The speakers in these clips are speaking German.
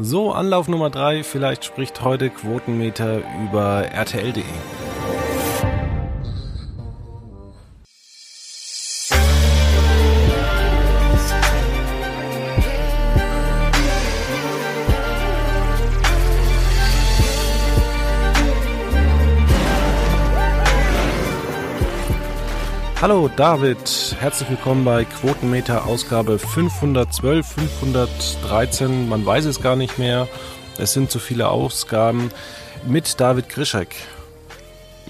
So, Anlauf Nummer drei. Vielleicht spricht heute Quotenmeter über RTL.de. Hallo David, herzlich willkommen bei Quotenmeter Ausgabe 512, 513, man weiß es gar nicht mehr. Es sind zu viele Ausgaben mit David Grischek.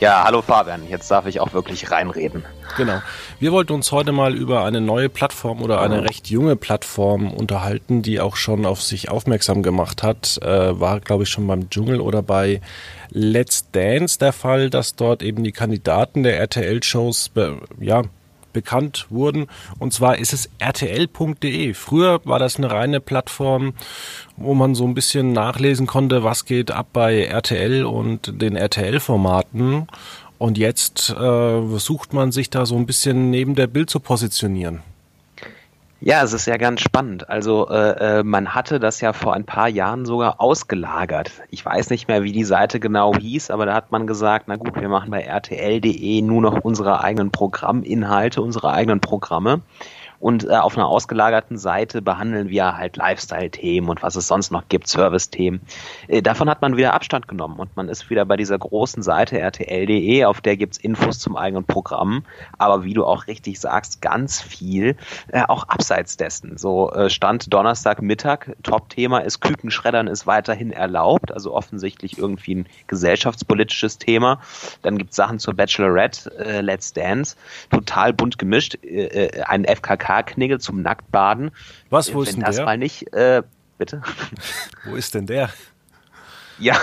Ja, hallo Fabian, jetzt darf ich auch wirklich reinreden. Genau. Wir wollten uns heute mal über eine neue Plattform oder eine recht junge Plattform unterhalten, die auch schon auf sich aufmerksam gemacht hat. Äh, war, glaube ich, schon beim Dschungel oder bei Let's Dance der Fall, dass dort eben die Kandidaten der RTL-Shows ja, bekannt wurden. Und zwar ist es rtl.de. Früher war das eine reine Plattform, wo man so ein bisschen nachlesen konnte, was geht ab bei RTL und den RTL-Formaten. Und jetzt äh, sucht man sich da so ein bisschen neben der Bild zu positionieren. Ja, es ist ja ganz spannend. Also äh, äh, man hatte das ja vor ein paar Jahren sogar ausgelagert. Ich weiß nicht mehr, wie die Seite genau hieß, aber da hat man gesagt, na gut, wir machen bei rtl.de nur noch unsere eigenen Programminhalte, unsere eigenen Programme. Und äh, auf einer ausgelagerten Seite behandeln wir halt Lifestyle-Themen und was es sonst noch gibt, Service-Themen. Äh, davon hat man wieder Abstand genommen und man ist wieder bei dieser großen Seite rtl.de, auf der gibt's Infos zum eigenen Programm, aber wie du auch richtig sagst, ganz viel äh, auch abseits dessen. So äh, Stand Donnerstagmittag, Top-Thema ist Kükenschreddern ist weiterhin erlaubt, also offensichtlich irgendwie ein gesellschaftspolitisches Thema. Dann gibt's Sachen zur Bachelorette, äh, Let's Dance, total bunt gemischt, äh, äh ein FKK Haarknigge zum Nacktbaden. Was, wo Wenn ist denn das der? mal nicht, äh, bitte? wo ist denn der? Ja,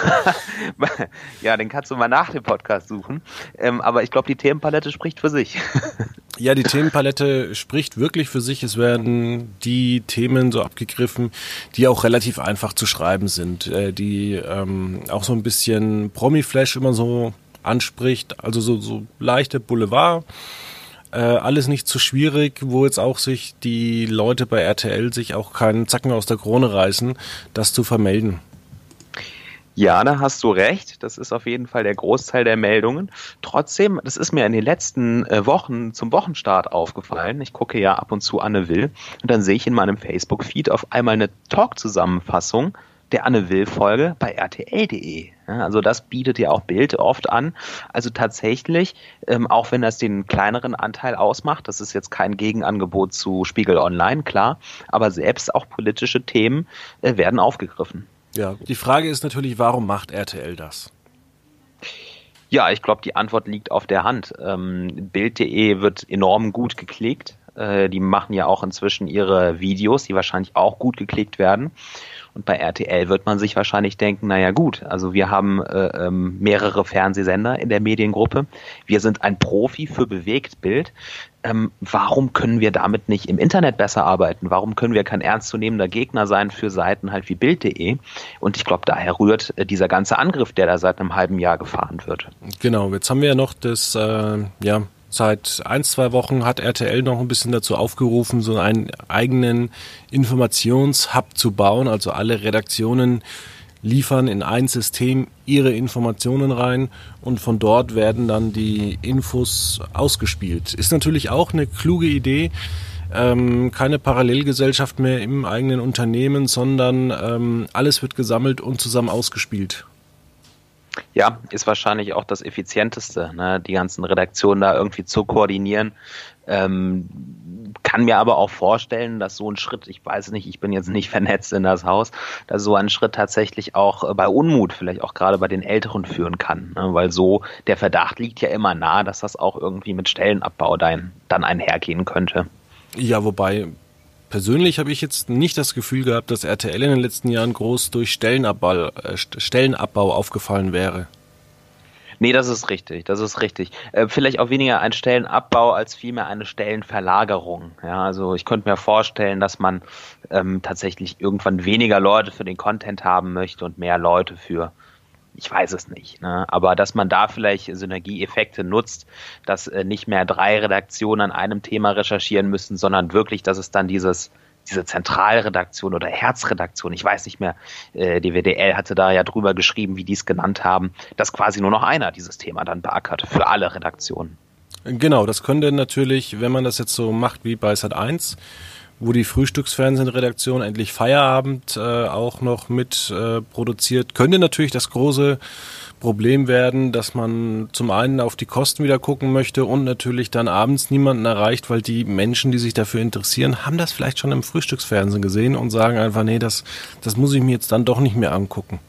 ja, den kannst du mal nach dem Podcast suchen. Ähm, aber ich glaube, die Themenpalette spricht für sich. Ja, die Themenpalette spricht wirklich für sich. Es werden die Themen so abgegriffen, die auch relativ einfach zu schreiben sind, äh, die ähm, auch so ein bisschen Promi-Flash immer so anspricht, also so, so leichte Boulevard. Äh, alles nicht zu schwierig, wo jetzt auch sich die Leute bei RTL sich auch keinen Zacken aus der Krone reißen, das zu vermelden. Ja, da hast du recht. Das ist auf jeden Fall der Großteil der Meldungen. Trotzdem, das ist mir in den letzten äh, Wochen zum Wochenstart aufgefallen. Ich gucke ja ab und zu Anne Will und dann sehe ich in meinem Facebook-Feed auf einmal eine Talk-Zusammenfassung der Anne Will-Folge bei RTL.de. Ja, also das bietet ja auch Bild oft an. Also tatsächlich, ähm, auch wenn das den kleineren Anteil ausmacht, das ist jetzt kein Gegenangebot zu Spiegel Online, klar, aber selbst auch politische Themen äh, werden aufgegriffen. Ja, die Frage ist natürlich, warum macht RTL das? Ja, ich glaube, die Antwort liegt auf der Hand. Ähm, Bild.de wird enorm gut geklickt. Äh, die machen ja auch inzwischen ihre Videos, die wahrscheinlich auch gut geklickt werden. Und bei RTL wird man sich wahrscheinlich denken, naja gut, also wir haben äh, ähm, mehrere Fernsehsender in der Mediengruppe. Wir sind ein Profi für Bewegtbild. Ähm, warum können wir damit nicht im Internet besser arbeiten? Warum können wir kein ernstzunehmender Gegner sein für Seiten halt wie Bild.de? Und ich glaube, daher rührt äh, dieser ganze Angriff, der da seit einem halben Jahr gefahren wird. Genau, jetzt haben wir ja noch das, äh, ja, Seit ein, zwei Wochen hat RTL noch ein bisschen dazu aufgerufen, so einen eigenen Informationshub zu bauen. Also alle Redaktionen liefern in ein System ihre Informationen rein und von dort werden dann die Infos ausgespielt. Ist natürlich auch eine kluge Idee. Ähm, keine Parallelgesellschaft mehr im eigenen Unternehmen, sondern ähm, alles wird gesammelt und zusammen ausgespielt. Ja, ist wahrscheinlich auch das Effizienteste, ne? die ganzen Redaktionen da irgendwie zu koordinieren. Ähm, kann mir aber auch vorstellen, dass so ein Schritt, ich weiß nicht, ich bin jetzt nicht vernetzt in das Haus, dass so ein Schritt tatsächlich auch äh, bei Unmut, vielleicht auch gerade bei den Älteren führen kann. Ne? Weil so der Verdacht liegt ja immer nahe, dass das auch irgendwie mit Stellenabbau dann, dann einhergehen könnte. Ja, wobei Persönlich habe ich jetzt nicht das Gefühl gehabt, dass RTL in den letzten Jahren groß durch Stellenabbau, äh, Stellenabbau aufgefallen wäre. Nee, das ist richtig, das ist richtig. Äh, vielleicht auch weniger ein Stellenabbau als vielmehr eine Stellenverlagerung. Ja, also ich könnte mir vorstellen, dass man ähm, tatsächlich irgendwann weniger Leute für den Content haben möchte und mehr Leute für ich weiß es nicht. Ne? Aber dass man da vielleicht Synergieeffekte nutzt, dass äh, nicht mehr drei Redaktionen an einem Thema recherchieren müssen, sondern wirklich, dass es dann dieses diese Zentralredaktion oder Herzredaktion, ich weiß nicht mehr, äh, die WDL hatte da ja drüber geschrieben, wie die es genannt haben, dass quasi nur noch einer dieses Thema dann beackert für alle Redaktionen. Genau, das könnte natürlich, wenn man das jetzt so macht wie bei Sat 1, wo die Frühstücksfernsehredaktion endlich Feierabend äh, auch noch mit äh, produziert, könnte natürlich das große Problem werden, dass man zum einen auf die Kosten wieder gucken möchte und natürlich dann abends niemanden erreicht, weil die Menschen, die sich dafür interessieren, haben das vielleicht schon im Frühstücksfernsehen gesehen und sagen einfach, nee, das, das muss ich mir jetzt dann doch nicht mehr angucken.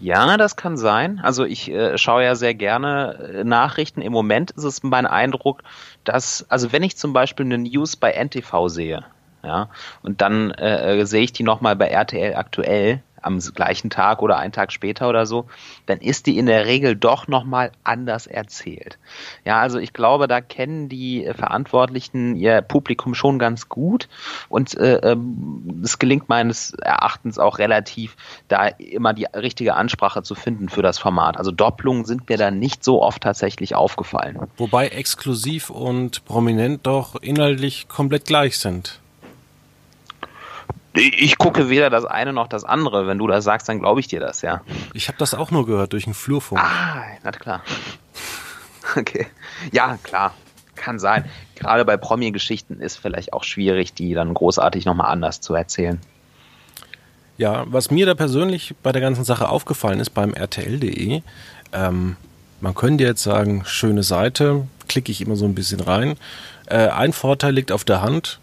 Ja, das kann sein. Also ich äh, schaue ja sehr gerne äh, Nachrichten. Im Moment ist es mein Eindruck, dass, also wenn ich zum Beispiel eine News bei NTV sehe, ja, und dann äh, äh sehe ich die nochmal bei RTL aktuell, am gleichen Tag oder einen Tag später oder so, dann ist die in der Regel doch nochmal anders erzählt. Ja, also ich glaube, da kennen die Verantwortlichen ihr Publikum schon ganz gut und äh, ähm, es gelingt meines Erachtens auch relativ, da immer die richtige Ansprache zu finden für das Format. Also Doppelungen sind mir da nicht so oft tatsächlich aufgefallen. Wobei exklusiv und prominent doch inhaltlich komplett gleich sind. Ich gucke weder das eine noch das andere. Wenn du das sagst, dann glaube ich dir das, ja. Ich habe das auch nur gehört durch einen Flurfunk. Ah, na klar. Okay. Ja, klar. Kann sein. Gerade bei Promi-Geschichten ist vielleicht auch schwierig, die dann großartig nochmal anders zu erzählen. Ja, was mir da persönlich bei der ganzen Sache aufgefallen ist beim RTL.de, ähm, man könnte jetzt sagen, schöne Seite, klicke ich immer so ein bisschen rein. Äh, ein Vorteil liegt auf der Hand,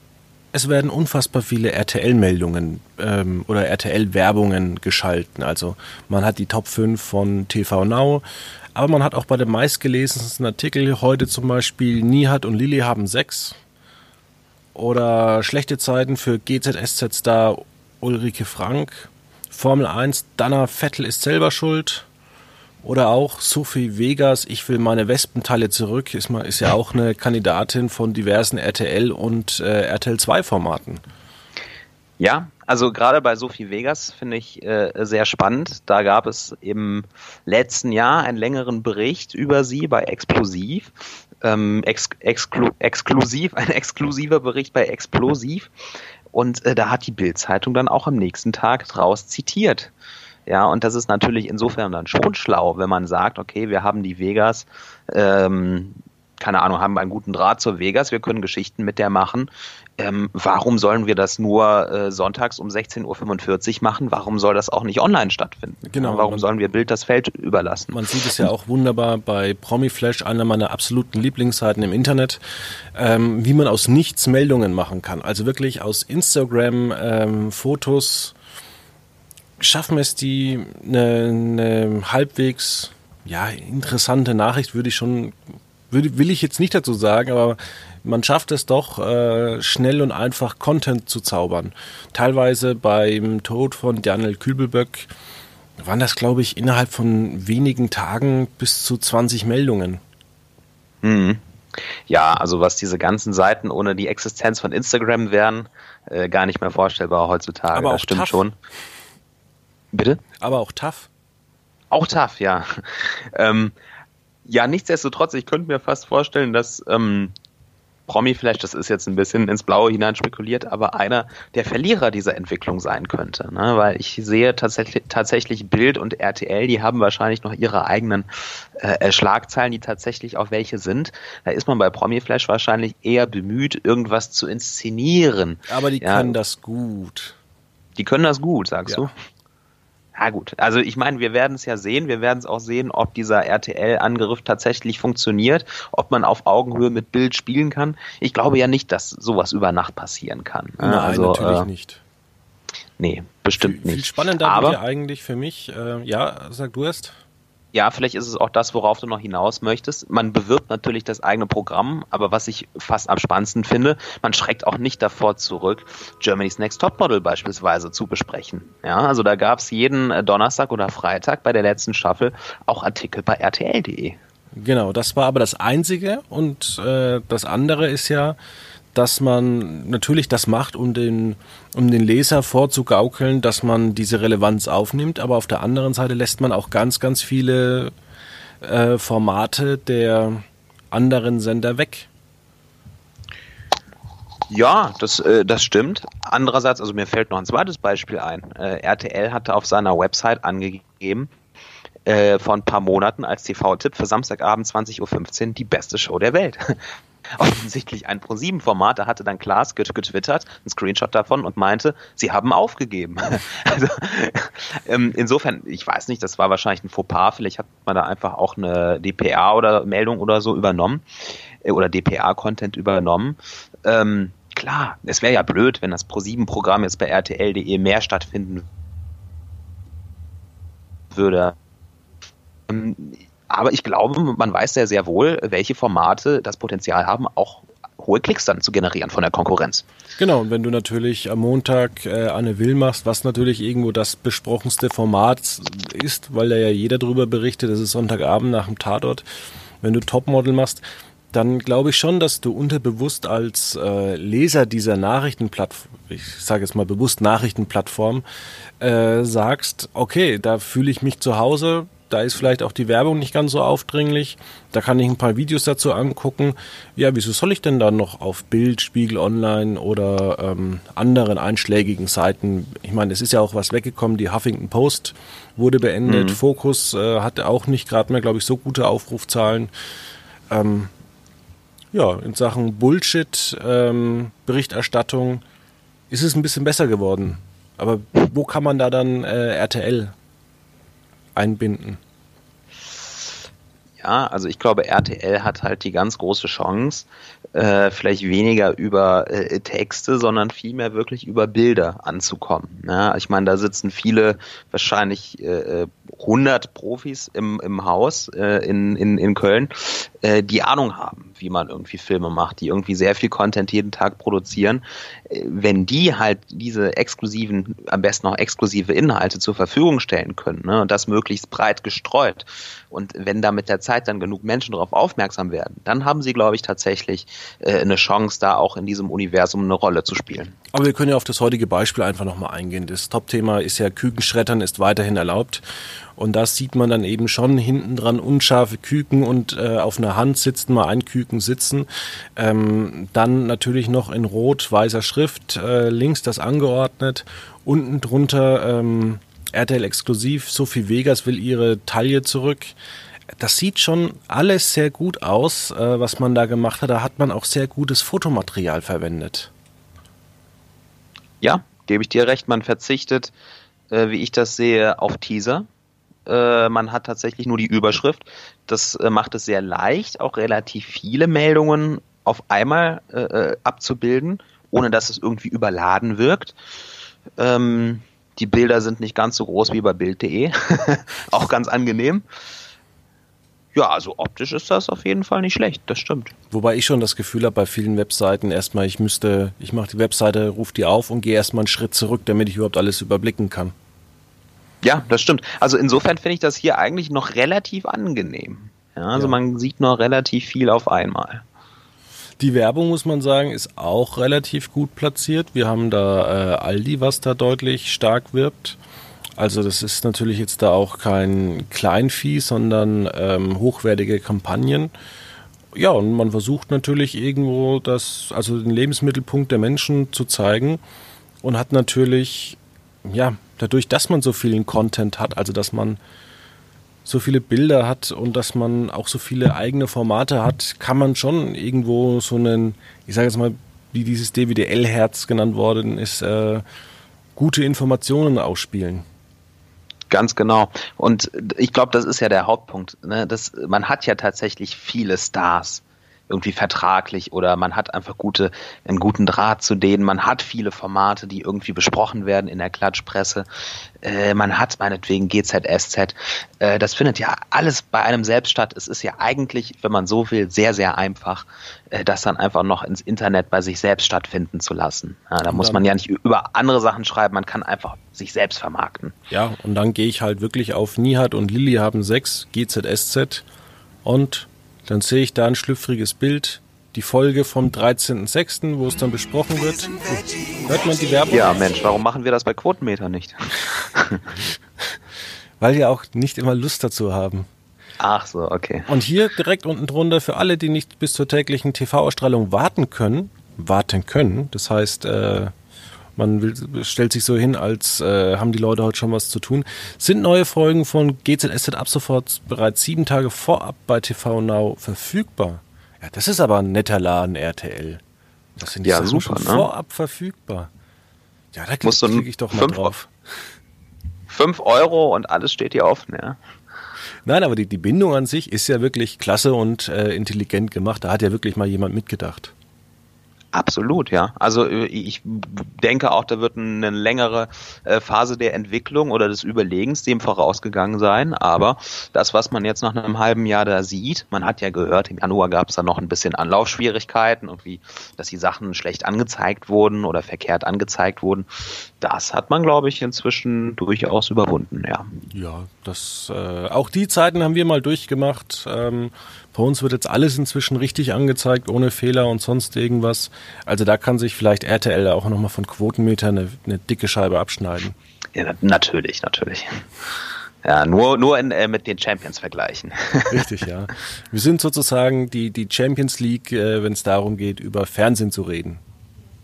es werden unfassbar viele RTL-Meldungen ähm, oder RTL-Werbungen geschalten. Also man hat die Top 5 von TV Now, aber man hat auch bei dem meistgelesensten Artikel heute zum Beispiel Nihat und Lilly haben Sex oder schlechte Zeiten für GZSZ-Star Ulrike Frank, Formel 1, Dana Vettel ist selber schuld, oder auch Sophie Vegas, ich will meine Wespenteile zurück, ist, mal, ist ja auch eine Kandidatin von diversen RTL und äh, RTL 2 Formaten. Ja, also gerade bei Sophie Vegas finde ich äh, sehr spannend. Da gab es im letzten Jahr einen längeren Bericht über sie bei Explosiv. Ähm, ex exklu exklusiv, ein exklusiver Bericht bei Explosiv. Und äh, da hat die Bild-Zeitung dann auch am nächsten Tag draus zitiert. Ja, und das ist natürlich insofern dann schon schlau, wenn man sagt, okay, wir haben die Vegas, ähm, keine Ahnung, haben einen guten Draht zur Vegas, wir können Geschichten mit der machen. Ähm, warum sollen wir das nur äh, sonntags um 16.45 Uhr machen? Warum soll das auch nicht online stattfinden? Genau. Warum sollen wir Bild das Feld überlassen? Man sieht es ja auch wunderbar bei Promiflash, einer meiner absoluten Lieblingsseiten im Internet, ähm, wie man aus nichts Meldungen machen kann. Also wirklich aus Instagram ähm, Fotos schaffen es die eine, eine halbwegs ja interessante Nachricht würde ich schon würde, will ich jetzt nicht dazu sagen, aber man schafft es doch äh, schnell und einfach Content zu zaubern. Teilweise beim Tod von Daniel Kübelböck waren das glaube ich innerhalb von wenigen Tagen bis zu 20 Meldungen. Mhm. Ja, also was diese ganzen Seiten ohne die Existenz von Instagram wären, äh, gar nicht mehr vorstellbar heutzutage. Aber das stimmt tough. schon. Bitte? Aber auch tough. Auch tough, ja. ähm, ja, nichtsdestotrotz, ich könnte mir fast vorstellen, dass ähm, Promi vielleicht, das ist jetzt ein bisschen ins Blaue hinein spekuliert, aber einer der Verlierer dieser Entwicklung sein könnte. Ne? Weil ich sehe tatsächlich, tatsächlich Bild und RTL, die haben wahrscheinlich noch ihre eigenen äh, Schlagzeilen, die tatsächlich auch welche sind. Da ist man bei Promiflash wahrscheinlich eher bemüht, irgendwas zu inszenieren. Aber die ja. können das gut. Die können das gut, sagst ja. du? Ja gut, also ich meine, wir werden es ja sehen, wir werden es auch sehen, ob dieser RTL-Angriff tatsächlich funktioniert, ob man auf Augenhöhe mit Bild spielen kann. Ich glaube ja nicht, dass sowas über Nacht passieren kann. Nein, also, natürlich äh, nicht. Nee, bestimmt viel, nicht. Viel spannender Aber, eigentlich für mich, äh, ja, sag du erst ja, vielleicht ist es auch das, worauf du noch hinaus möchtest. Man bewirbt natürlich das eigene Programm, aber was ich fast am spannendsten finde, man schreckt auch nicht davor zurück, Germany's Next Topmodel beispielsweise zu besprechen. Ja, also da gab es jeden äh, Donnerstag oder Freitag bei der letzten Staffel auch Artikel bei rtl.de. Genau, das war aber das Einzige und äh, das andere ist ja, dass man natürlich das macht, um den, um den Leser vorzugaukeln, dass man diese Relevanz aufnimmt, aber auf der anderen Seite lässt man auch ganz, ganz viele äh, Formate der anderen Sender weg. Ja, das, äh, das stimmt. Andererseits, also mir fällt noch ein zweites Beispiel ein. Äh, RTL hatte auf seiner Website angegeben, äh, vor ein paar Monaten als TV-Tipp für Samstagabend 20.15 Uhr die beste Show der Welt. Offensichtlich ein Pro7-Format, da hatte dann Klaas getwittert, ein Screenshot davon und meinte, sie haben aufgegeben. also, ähm, insofern, ich weiß nicht, das war wahrscheinlich ein Fauxpas, vielleicht hat man da einfach auch eine DPA oder Meldung oder so übernommen äh, oder DPA-Content übernommen. Ähm, klar, es wäre ja blöd, wenn das Pro7-Programm jetzt bei RTL.de mehr stattfinden würde. Ähm, aber ich glaube, man weiß ja sehr wohl, welche Formate das Potenzial haben, auch hohe Klicks dann zu generieren von der Konkurrenz. Genau, und wenn du natürlich am Montag äh, Anne Will machst, was natürlich irgendwo das besprochenste Format ist, weil da ja jeder drüber berichtet, das ist Sonntagabend nach dem Tatort, wenn du Topmodel machst, dann glaube ich schon, dass du unterbewusst als äh, Leser dieser Nachrichtenplattform, ich sage jetzt mal bewusst Nachrichtenplattform, äh, sagst, okay, da fühle ich mich zu Hause, da ist vielleicht auch die Werbung nicht ganz so aufdringlich, da kann ich ein paar Videos dazu angucken. Ja, wieso soll ich denn dann noch auf Bild, Spiegel Online oder ähm, anderen einschlägigen Seiten? Ich meine, es ist ja auch was weggekommen, die Huffington Post wurde beendet, mhm. Focus äh, hatte auch nicht gerade mehr, glaube ich, so gute Aufrufzahlen. Ähm, ja, in Sachen Bullshit, ähm, Berichterstattung ist es ein bisschen besser geworden. Aber wo kann man da dann äh, RTL einbinden? Ja, also ich glaube, RTL hat halt die ganz große Chance, äh, vielleicht weniger über äh, Texte, sondern vielmehr wirklich über Bilder anzukommen. Ja, ich meine, da sitzen viele, wahrscheinlich äh, 100 Profis im, im Haus äh, in, in, in Köln, äh, die Ahnung haben, wie man irgendwie Filme macht, die irgendwie sehr viel Content jeden Tag produzieren. Äh, wenn die halt diese exklusiven, am besten auch exklusive Inhalte zur Verfügung stellen können ne, und das möglichst breit gestreut und wenn da mit der Zeit dann genug Menschen darauf aufmerksam werden, dann haben sie, glaube ich, tatsächlich äh, eine Chance, da auch in diesem Universum eine Rolle zu spielen. Aber wir können ja auf das heutige Beispiel einfach nochmal eingehen. Das Top-Thema ist ja Kükenschreddern ist weiterhin erlaubt. Und da sieht man dann eben schon hinten dran unscharfe Küken und äh, auf einer Hand sitzt mal ein Küken sitzen. Ähm, dann natürlich noch in rot-weißer Schrift, äh, links das angeordnet, unten drunter ähm, RTL exklusiv, Sophie Vegas will ihre Taille zurück. Das sieht schon alles sehr gut aus, äh, was man da gemacht hat. Da hat man auch sehr gutes Fotomaterial verwendet. Ja, gebe ich dir recht. Man verzichtet, äh, wie ich das sehe, auf Teaser. Äh, man hat tatsächlich nur die Überschrift. Das macht es sehr leicht, auch relativ viele Meldungen auf einmal abzubilden, ohne dass es irgendwie überladen wirkt. Ähm, die Bilder sind nicht ganz so groß wie bei Bild.de. auch ganz angenehm. Ja, also optisch ist das auf jeden Fall nicht schlecht, das stimmt. Wobei ich schon das Gefühl habe bei vielen Webseiten erstmal, ich müsste, ich mache die Webseite, rufe die auf und gehe erstmal einen Schritt zurück, damit ich überhaupt alles überblicken kann. Ja, das stimmt. Also insofern finde ich das hier eigentlich noch relativ angenehm. Ja, also ja. man sieht noch relativ viel auf einmal. Die Werbung, muss man sagen, ist auch relativ gut platziert. Wir haben da äh, Aldi, was da deutlich stark wirbt. Also das ist natürlich jetzt da auch kein Kleinvieh, sondern ähm, hochwertige Kampagnen. Ja, und man versucht natürlich irgendwo das, also den Lebensmittelpunkt der Menschen zu zeigen und hat natürlich, ja, dadurch, dass man so vielen Content hat, also dass man so viele Bilder hat und dass man auch so viele eigene Formate hat, kann man schon irgendwo so einen, ich sage jetzt mal, wie dieses DWDL-Herz genannt worden ist, äh, gute Informationen ausspielen. Ganz genau. Und ich glaube, das ist ja der Hauptpunkt. Ne? Das, man hat ja tatsächlich viele Stars irgendwie vertraglich oder man hat einfach gute, einen guten Draht zu denen. Man hat viele Formate, die irgendwie besprochen werden in der Klatschpresse. Äh, man hat meinetwegen GZSZ. Äh, das findet ja alles bei einem selbst statt. Es ist ja eigentlich, wenn man so will, sehr, sehr einfach, äh, das dann einfach noch ins Internet bei sich selbst stattfinden zu lassen. Ja, da muss man ja nicht über andere Sachen schreiben, man kann einfach sich selbst vermarkten. Ja, und dann gehe ich halt wirklich auf Nihat und Lilly haben sechs GZSZ und dann sehe ich da ein schlüpfriges Bild, die Folge vom 13.06., wo es dann besprochen wird. Hört man die Werbung? Ja, Mensch, warum machen wir das bei Quotenmeter nicht? Weil wir auch nicht immer Lust dazu haben. Ach so, okay. Und hier direkt unten drunter für alle, die nicht bis zur täglichen TV-Ausstrahlung warten können, warten können. Das heißt, äh, man will, stellt sich so hin, als äh, haben die Leute heute schon was zu tun. Sind neue Folgen von GZSZ ab sofort bereits sieben Tage vorab bei TV Now verfügbar? Ja, das ist aber ein netter Laden, RTL. Das sind die Ja, Sachen super, schon ne? vorab verfügbar. Ja, da du klicke ich doch mal fünf- drauf. Fünf Euro und alles steht dir offen, ja. Nein, aber die, die Bindung an sich ist ja wirklich klasse und äh, intelligent gemacht. Da hat ja wirklich mal jemand mitgedacht. Absolut, ja. Also äh, ich denke auch, da wird eine längere äh, Phase der Entwicklung oder des Überlegens dem vorausgegangen sein. Aber das, was man jetzt nach einem halben Jahr da sieht, man hat ja gehört, im Januar gab es da noch ein bisschen Anlaufschwierigkeiten, irgendwie, dass die Sachen schlecht angezeigt wurden oder verkehrt angezeigt wurden. Das hat man, glaube ich, inzwischen durchaus überwunden, ja. Ja, das äh, auch die Zeiten haben wir mal durchgemacht. Ähm, bei uns wird jetzt alles inzwischen richtig angezeigt, ohne Fehler und sonst irgendwas. Also da kann sich vielleicht RTL auch nochmal von Quotenmeter eine, eine dicke Scheibe abschneiden. ja na- natürlich, natürlich. Ja, nur, nur in, äh, mit den Champions vergleichen. Richtig, ja. Wir sind sozusagen die, die Champions League, äh, wenn es darum geht, über Fernsehen zu reden.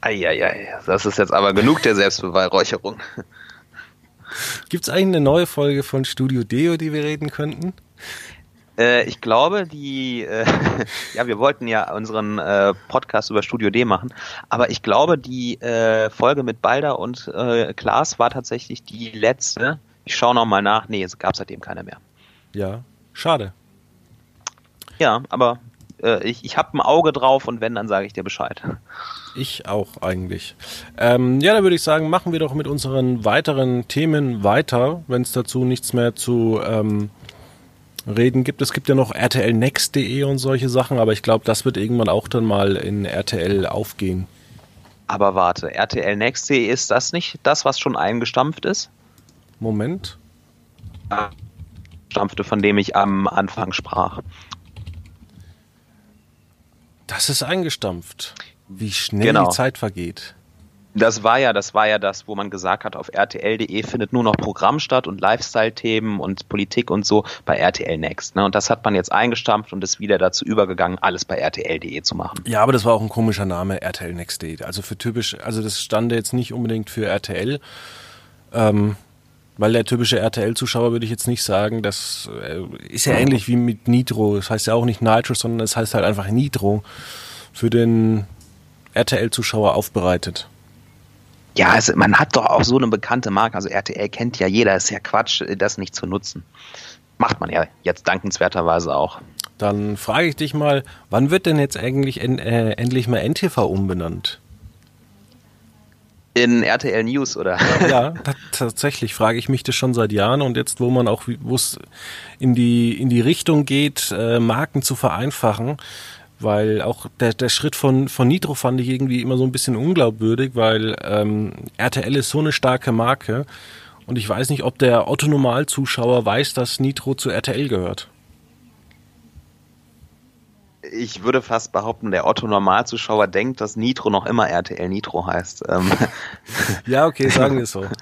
Eieiei, das ist jetzt aber genug der Selbstbeweihräucherung. Gibt es eigentlich eine neue Folge von Studio Deo, die wir reden könnten? Äh, ich glaube, die, äh, ja, wir wollten ja unseren äh, Podcast über Studio D machen, aber ich glaube, die äh, Folge mit Balder und äh, Klaas war tatsächlich die letzte. Ich schaue nochmal nach. Nee, es gab seitdem keine mehr. Ja, schade. Ja, aber äh, ich, ich habe ein Auge drauf und wenn, dann sage ich dir Bescheid. Ich auch eigentlich. Ähm, ja, dann würde ich sagen, machen wir doch mit unseren weiteren Themen weiter, wenn es dazu nichts mehr zu ähm, reden gibt. Es gibt ja noch rtlnext.de und solche Sachen, aber ich glaube, das wird irgendwann auch dann mal in RTL aufgehen. Aber warte, RTL Next.de ist das nicht das, was schon eingestampft ist? Moment. Stampfte, von dem ich am Anfang sprach. Das ist eingestampft. Wie schnell Genau. die Zeit vergeht. Das war ja, das war ja das, wo man gesagt hat, auf rtl.de findet nur noch Programm statt und Lifestyle-Themen und Politik und so bei RTL Next. Ne? Und das hat man jetzt eingestampft und ist wieder dazu übergegangen, alles bei rtl.de zu machen. Ja, aber das war auch ein komischer Name, RTL Next Day. Also für typisch, also das stand jetzt nicht unbedingt für RTL. Ähm, weil der typische RTL-Zuschauer würde ich jetzt nicht sagen, das äh, ist ja ähnlich wie mit Nitro. Das heißt ja auch nicht Nitro, sondern es heißt halt einfach Nitro für den RTL-Zuschauer aufbereitet. Ja, es, man hat doch auch so eine bekannte Marke. Also RTL kennt ja jeder. Ist ja Quatsch, das nicht zu nutzen. Macht man ja jetzt dankenswerterweise auch. Dann frage ich dich mal, wann wird denn jetzt eigentlich en, äh, endlich mal NTV umbenannt? In RTL News oder? Ja, ta- tatsächlich frage ich mich das schon seit Jahren und jetzt, wo man auch, wo es in die, in die Richtung geht, äh, Marken zu vereinfachen, weil auch der, der Schritt von, von Nitro fand ich irgendwie immer so ein bisschen unglaubwürdig, weil ähm, RTL ist so eine starke Marke und ich weiß nicht, ob der Otto-Normalzuschauer weiß, dass Nitro zu RTL gehört. Ich würde fast behaupten, der Otto-Normalzuschauer denkt, dass Nitro noch immer RTL Nitro heißt. Ähm, Ja, okay, sagen wir es so.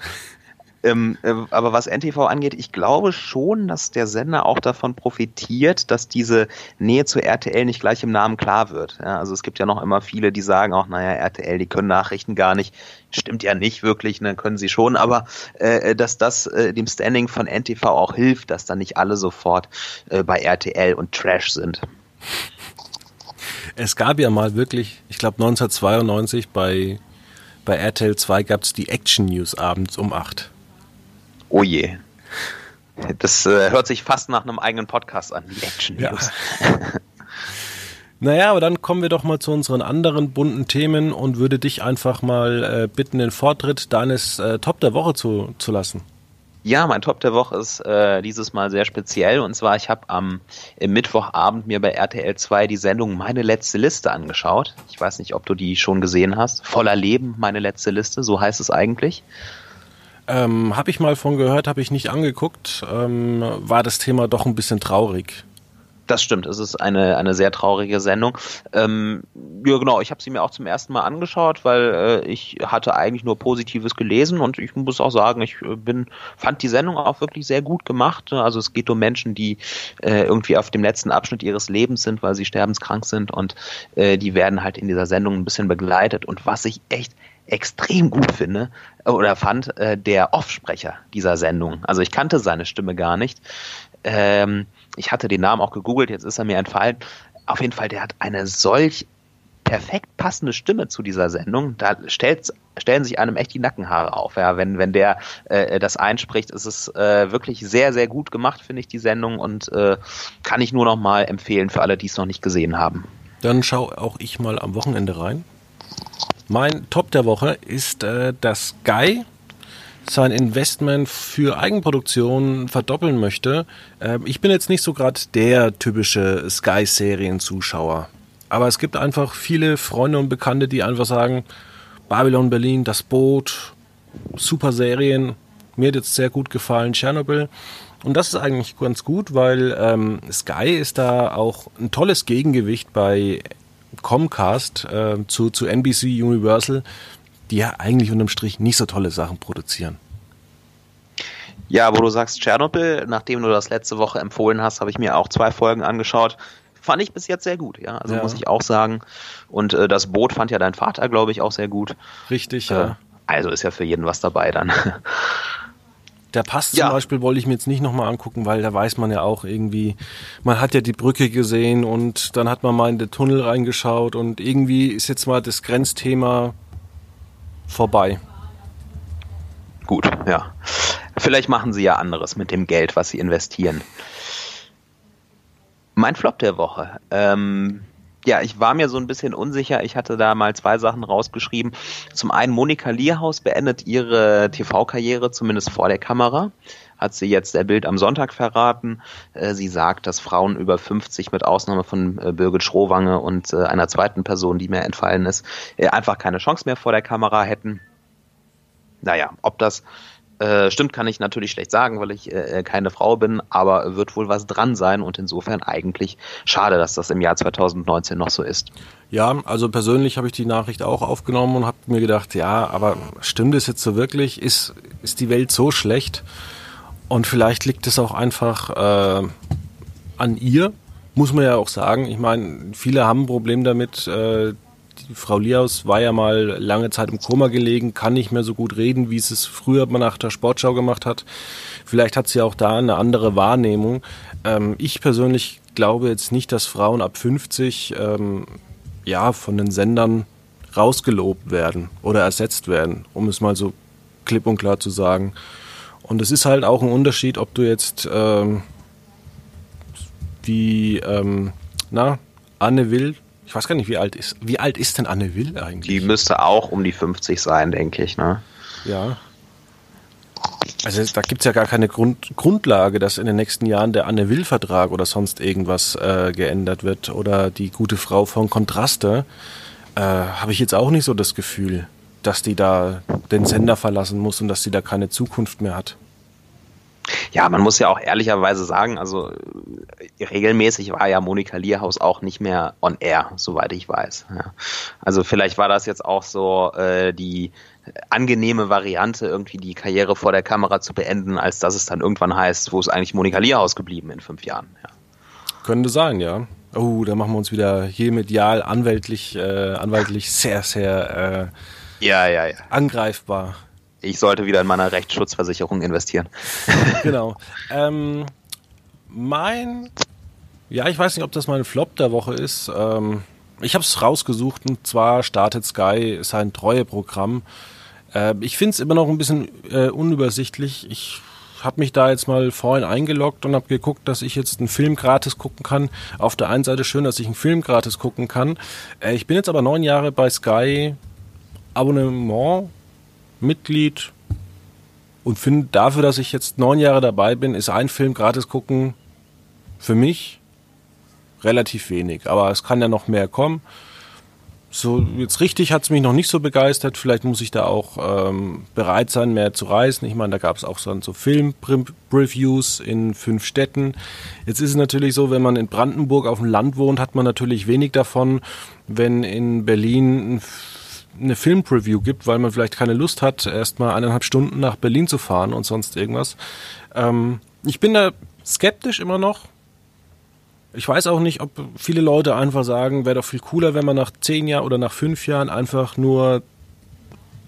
Ähm, äh, aber was NTV angeht, ich glaube schon, dass der Sender auch davon profitiert, dass diese Nähe zu RTL nicht gleich im Namen klar wird. Ja, also es gibt ja noch immer viele, die sagen auch, naja, RTL, die können Nachrichten gar nicht. Stimmt ja nicht wirklich, ne, können sie schon, aber äh, dass das äh, dem Standing von NTV auch hilft, dass dann nicht alle sofort äh, bei RTL und Trash sind. Es gab ja mal wirklich, ich glaube 1992 bei, bei RTL 2 gab es die Action News abends um 8. Oh je. Das äh, hört sich fast nach einem eigenen Podcast an, die Action Ja. News. Naja, aber dann kommen wir doch mal zu unseren anderen bunten Themen und würde dich einfach mal äh, bitten, den Vortritt deines äh, Top der Woche zu, zu lassen. Ja, mein Top der Woche ist äh, dieses Mal sehr speziell. Und zwar, ich habe am Mittwochabend mir bei RTL 2 die Sendung Meine letzte Liste angeschaut. Ich weiß nicht, ob du die schon gesehen hast. Voller Leben, meine letzte Liste, so heißt es eigentlich. Ähm, habe ich mal von gehört, habe ich nicht angeguckt. Ähm, war das Thema doch ein bisschen traurig. Das stimmt, es ist eine, eine sehr traurige Sendung. Ähm, ja, genau, ich habe sie mir auch zum ersten Mal angeschaut, weil äh, ich hatte eigentlich nur Positives gelesen und ich muss auch sagen, ich äh, bin, fand die Sendung auch wirklich sehr gut gemacht. Also es geht um Menschen, die äh, irgendwie auf dem letzten Abschnitt ihres Lebens sind, weil sie sterbenskrank sind und äh, die werden halt in dieser Sendung ein bisschen begleitet. Und was ich echt extrem gut finde oder fand, äh, der Offsprecher dieser Sendung. Also ich kannte seine Stimme gar nicht. Ähm, ich hatte den Namen auch gegoogelt, jetzt ist er mir entfallen. Auf jeden Fall, der hat eine solch perfekt passende Stimme zu dieser Sendung. Da stellt, stellen sich einem echt die Nackenhaare auf. Ja, wenn, wenn der äh, das einspricht, ist es äh, wirklich sehr, sehr gut gemacht, finde ich, die Sendung und äh, kann ich nur noch mal empfehlen für alle, die es noch nicht gesehen haben. Dann schaue auch ich mal am Wochenende rein. Mein Top der Woche ist, äh, dass Guy sein Investment für Eigenproduktion verdoppeln möchte. Äh, ich bin jetzt nicht so gerade der typische Sky-Serien-Zuschauer. Aber es gibt einfach viele Freunde und Bekannte, die einfach sagen, Babylon Berlin, das Boot, super Serien, mir hat jetzt sehr gut gefallen, Tschernobyl. Und das ist eigentlich ganz gut, weil ähm, Sky ist da auch ein tolles Gegengewicht bei Comcast äh, zu, zu NBC Universal, die ja eigentlich unterm Strich nicht so tolle Sachen produzieren. Ja, wo du sagst Tschernobyl, nachdem du das letzte Woche empfohlen hast, habe ich mir auch zwei Folgen angeschaut. Fand ich bis jetzt sehr gut, ja. Also ja. muss ich auch sagen. Und äh, das Boot fand ja dein Vater, glaube ich, auch sehr gut. Richtig, äh, ja. Also ist ja für jeden was dabei dann. Der Pass zum ja. Beispiel wollte ich mir jetzt nicht nochmal angucken, weil da weiß man ja auch irgendwie, man hat ja die Brücke gesehen und dann hat man mal in den Tunnel reingeschaut und irgendwie ist jetzt mal das Grenzthema vorbei. Gut, ja. Vielleicht machen sie ja anderes mit dem Geld, was sie investieren. Mein Flop der Woche. Ähm, ja, ich war mir so ein bisschen unsicher. Ich hatte da mal zwei Sachen rausgeschrieben. Zum einen, Monika Lierhaus beendet ihre TV-Karriere zumindest vor der Kamera. Hat sie jetzt der Bild am Sonntag verraten. Äh, sie sagt, dass Frauen über 50 mit Ausnahme von äh, Birgit Schrowange und äh, einer zweiten Person, die mir entfallen ist, einfach keine Chance mehr vor der Kamera hätten. Naja, ob das äh, stimmt, kann ich natürlich schlecht sagen, weil ich äh, keine Frau bin, aber wird wohl was dran sein und insofern eigentlich schade, dass das im Jahr 2019 noch so ist. Ja, also persönlich habe ich die Nachricht auch aufgenommen und habe mir gedacht, ja, aber stimmt es jetzt so wirklich? Ist, ist die Welt so schlecht? Und vielleicht liegt es auch einfach äh, an ihr, muss man ja auch sagen. Ich meine, viele haben ein Problem damit, äh, Frau Liaus war ja mal lange Zeit im Koma gelegen, kann nicht mehr so gut reden, wie es es früher nach der Sportschau gemacht hat. Vielleicht hat sie auch da eine andere Wahrnehmung. Ähm, ich persönlich glaube jetzt nicht, dass Frauen ab 50 ähm, ja von den Sendern rausgelobt werden oder ersetzt werden, um es mal so klipp und klar zu sagen. Und es ist halt auch ein Unterschied, ob du jetzt ähm, wie ähm, na Anne Will ich weiß gar nicht, wie alt ist. Wie alt ist denn Anne Will eigentlich? Die müsste auch um die 50 sein, denke ich, ne? Ja. Also da gibt es ja gar keine Grund, Grundlage, dass in den nächsten Jahren der Anne Will-Vertrag oder sonst irgendwas äh, geändert wird. Oder die gute Frau von Kontraste. Äh, Habe ich jetzt auch nicht so das Gefühl, dass die da den Sender verlassen muss und dass sie da keine Zukunft mehr hat. Ja, man muss ja auch ehrlicherweise sagen, also äh, regelmäßig war ja Monika Lierhaus auch nicht mehr on air, soweit ich weiß. Ja. Also vielleicht war das jetzt auch so äh, die angenehme Variante, irgendwie die Karriere vor der Kamera zu beenden, als dass es dann irgendwann heißt, wo ist eigentlich Monika Lierhaus geblieben in fünf Jahren. Ja. Könnte sein, ja. Oh, da machen wir uns wieder hier medial anwältlich, äh, anwaltlich sehr, sehr äh, ja, ja, ja. angreifbar ich sollte wieder in meiner Rechtsschutzversicherung investieren. genau. Ähm, mein, ja, ich weiß nicht, ob das mein Flop der Woche ist. Ähm, ich habe es rausgesucht und zwar startet Sky sein Treueprogramm. Äh, ich finde es immer noch ein bisschen äh, unübersichtlich. Ich habe mich da jetzt mal vorhin eingeloggt und habe geguckt, dass ich jetzt einen Film gratis gucken kann. Auf der einen Seite schön, dass ich einen Film gratis gucken kann. Äh, ich bin jetzt aber neun Jahre bei Sky Abonnement Mitglied und finde dafür, dass ich jetzt neun Jahre dabei bin, ist ein Film gratis gucken für mich relativ wenig. Aber es kann ja noch mehr kommen. so jetzt richtig hat es mich noch nicht so begeistert. Vielleicht muss ich da auch ähm, bereit sein, mehr zu reisen. Ich meine, da gab es auch so, so Film-Reviews in fünf Städten. Jetzt ist es natürlich so, wenn man in Brandenburg auf dem Land wohnt, hat man natürlich wenig davon, wenn in Berlin eine Film-Preview gibt, weil man vielleicht keine Lust hat, erstmal eineinhalb Stunden nach Berlin zu fahren und sonst irgendwas. Ähm, ich bin da skeptisch immer noch ich weiß auch nicht, ob viele Leute einfach sagen, wäre doch viel cooler, wenn man nach zehn Jahren oder nach fünf Jahren einfach nur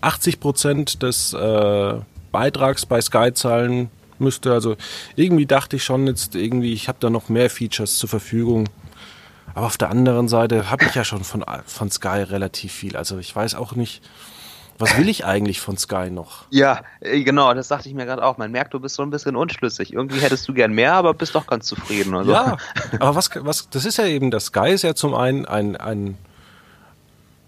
80 Prozent des äh, Beitrags bei Sky zahlen müsste. Also irgendwie dachte ich schon jetzt irgendwie, ich habe da noch mehr Features zur Verfügung. Aber auf der anderen Seite habe ich ja schon von, von Sky relativ viel. Also ich weiß auch nicht, was will ich eigentlich von Sky noch? Ja, äh, genau, das dachte ich mir gerade auch. Man merkt, du bist so ein bisschen unschlüssig. Irgendwie hättest du gern mehr, aber bist doch ganz zufrieden. Oder Ja, aber was, was, das ist ja eben, das Sky ist ja zum einen ein, ein,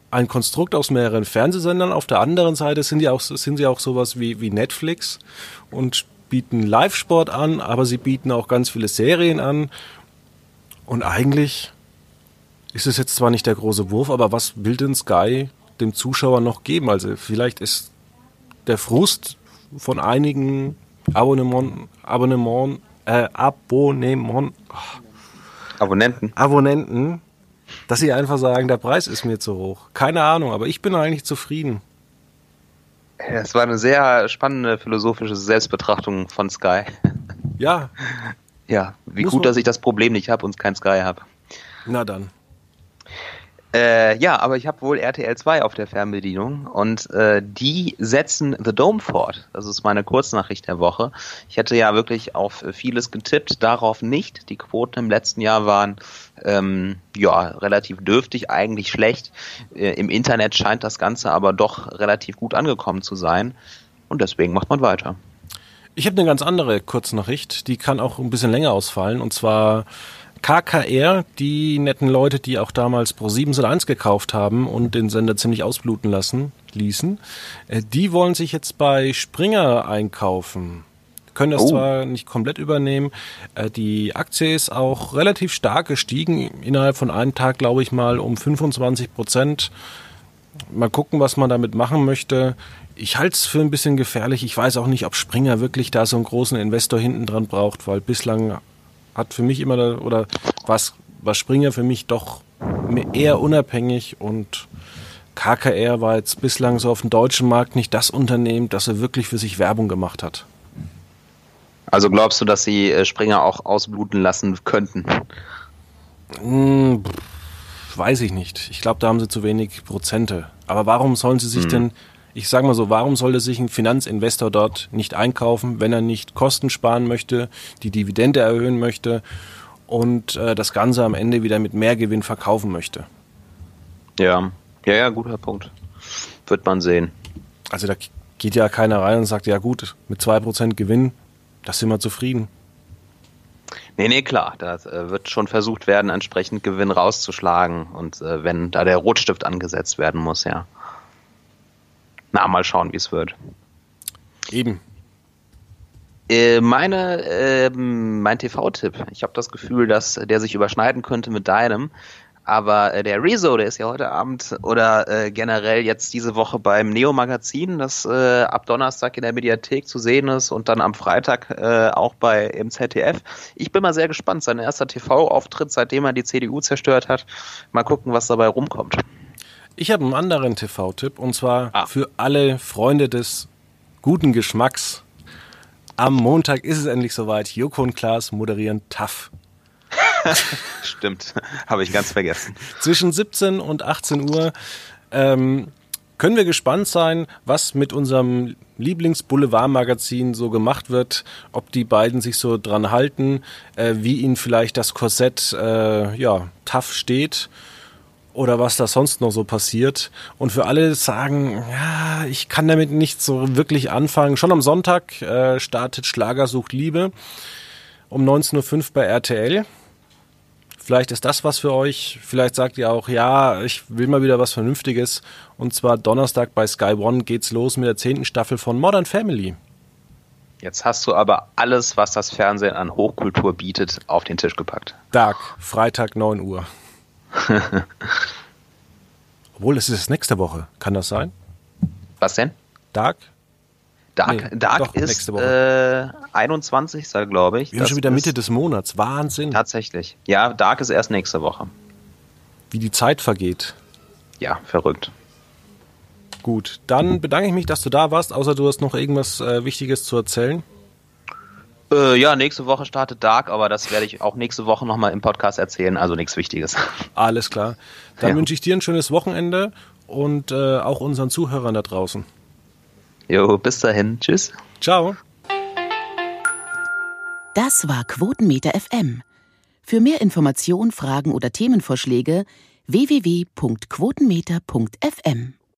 ein Konstrukt aus mehreren Fernsehsendern. Auf der anderen Seite sind, die auch, sind sie auch sowas wie, wie Netflix und bieten Live-Sport an, aber sie bieten auch ganz viele Serien an. Und eigentlich ist es jetzt zwar nicht der große Wurf, aber was will denn Sky dem Zuschauer noch geben? Also vielleicht ist der Frust von einigen Abonnement, Abonnement, äh, Abonnement, oh, Abonnenten. Abonnenten, dass sie einfach sagen, der Preis ist mir zu hoch. Keine Ahnung, aber ich bin eigentlich zufrieden. Es war eine sehr spannende philosophische Selbstbetrachtung von Sky. Ja. Ja, wie Muss gut, dass ich das Problem nicht habe und kein Sky habe. Na dann. Äh, ja, aber ich habe wohl RTL 2 auf der Fernbedienung und äh, die setzen The Dome fort. Das ist meine Kurznachricht der Woche. Ich hätte ja wirklich auf vieles getippt, darauf nicht. Die Quoten im letzten Jahr waren ähm, ja relativ dürftig, eigentlich schlecht. Äh, Im Internet scheint das Ganze aber doch relativ gut angekommen zu sein und deswegen macht man weiter. Ich habe eine ganz andere Kurznachricht, die kann auch ein bisschen länger ausfallen und zwar KKR, die netten Leute, die auch damals Pro7 1 gekauft haben und den Sender ziemlich ausbluten lassen, ließen, äh, die wollen sich jetzt bei Springer einkaufen. Können das oh. zwar nicht komplett übernehmen. Äh, die Aktie ist auch relativ stark gestiegen. Innerhalb von einem Tag, glaube ich mal, um 25 Prozent. Mal gucken, was man damit machen möchte. Ich halte es für ein bisschen gefährlich. Ich weiß auch nicht, ob Springer wirklich da so einen großen Investor hinten dran braucht, weil bislang hat für mich immer, oder was, was Springer für mich doch eher unabhängig und KKR war jetzt bislang so auf dem deutschen Markt nicht das Unternehmen, das er wirklich für sich Werbung gemacht hat. Also glaubst du, dass sie äh, Springer auch ausbluten lassen könnten? Hm, weiß ich nicht. Ich glaube, da haben sie zu wenig Prozente. Aber warum sollen sie sich hm. denn ich sage mal so, warum sollte sich ein Finanzinvestor dort nicht einkaufen, wenn er nicht Kosten sparen möchte, die Dividende erhöhen möchte und äh, das Ganze am Ende wieder mit mehr Gewinn verkaufen möchte? Ja, ja, ja, guter Punkt. Wird man sehen. Also da geht ja keiner rein und sagt, ja gut, mit 2% Gewinn, das sind wir zufrieden. Nee, nee, klar. Da äh, wird schon versucht werden, entsprechend Gewinn rauszuschlagen und äh, wenn da der Rotstift angesetzt werden muss, ja. Na, mal schauen, wie es wird. Eben. Äh, meine, äh, mein TV-Tipp. Ich habe das Gefühl, dass der sich überschneiden könnte mit deinem. Aber äh, der Rezo, der ist ja heute Abend oder äh, generell jetzt diese Woche beim Neo-Magazin, das äh, ab Donnerstag in der Mediathek zu sehen ist und dann am Freitag äh, auch bei im ZDF. Ich bin mal sehr gespannt. Sein erster TV-Auftritt, seitdem er die CDU zerstört hat. Mal gucken, was dabei rumkommt. Ich habe einen anderen TV-Tipp und zwar ah. für alle Freunde des guten Geschmacks. Am Montag ist es endlich soweit. Joko und Klaas moderieren TAF. Stimmt, habe ich ganz vergessen. Zwischen 17 und 18 Uhr ähm, können wir gespannt sein, was mit unserem Lieblings-Boulevard-Magazin so gemacht wird, ob die beiden sich so dran halten, äh, wie ihnen vielleicht das Korsett äh, ja, TAF steht oder was da sonst noch so passiert. Und für alle sagen, ja, ich kann damit nicht so wirklich anfangen. Schon am Sonntag äh, startet Schlager sucht Liebe um 19.05 Uhr bei RTL. Vielleicht ist das was für euch. Vielleicht sagt ihr auch, ja, ich will mal wieder was Vernünftiges. Und zwar Donnerstag bei Sky One geht's los mit der zehnten Staffel von Modern Family. Jetzt hast du aber alles, was das Fernsehen an Hochkultur bietet, auf den Tisch gepackt. Dark, Freitag 9 Uhr. Obwohl, es ist nächste Woche. Kann das sein? Was denn? Dark? Dark, Nee, Dark doch, ist nächste Woche. äh, 21. glaube ich. Wir Das schon wieder Mitte des Monats. Wahnsinn, Tatsächlich. Ja, Dark ist erst nächste Woche. wie die Zeit vergeht. Ja, verrückt. Gut, dann bedanke ich mich, dass du da warst, außer du hast noch irgendwas äh, Wichtiges zu erzählen. Äh, ja, nächste Woche startet Dark, aber das werde ich auch nächste Woche nochmal im Podcast erzählen, also nichts Wichtiges. Alles klar. Dann Ja. wünsche ich dir ein schönes Wochenende und äh, auch unseren Zuhörern da draußen. Jo, bis dahin. Tschüss. Ciao. Das war Quotenmeter FM. Für mehr Informationen, Fragen oder Themenvorschläge www.quotenmeter.fm.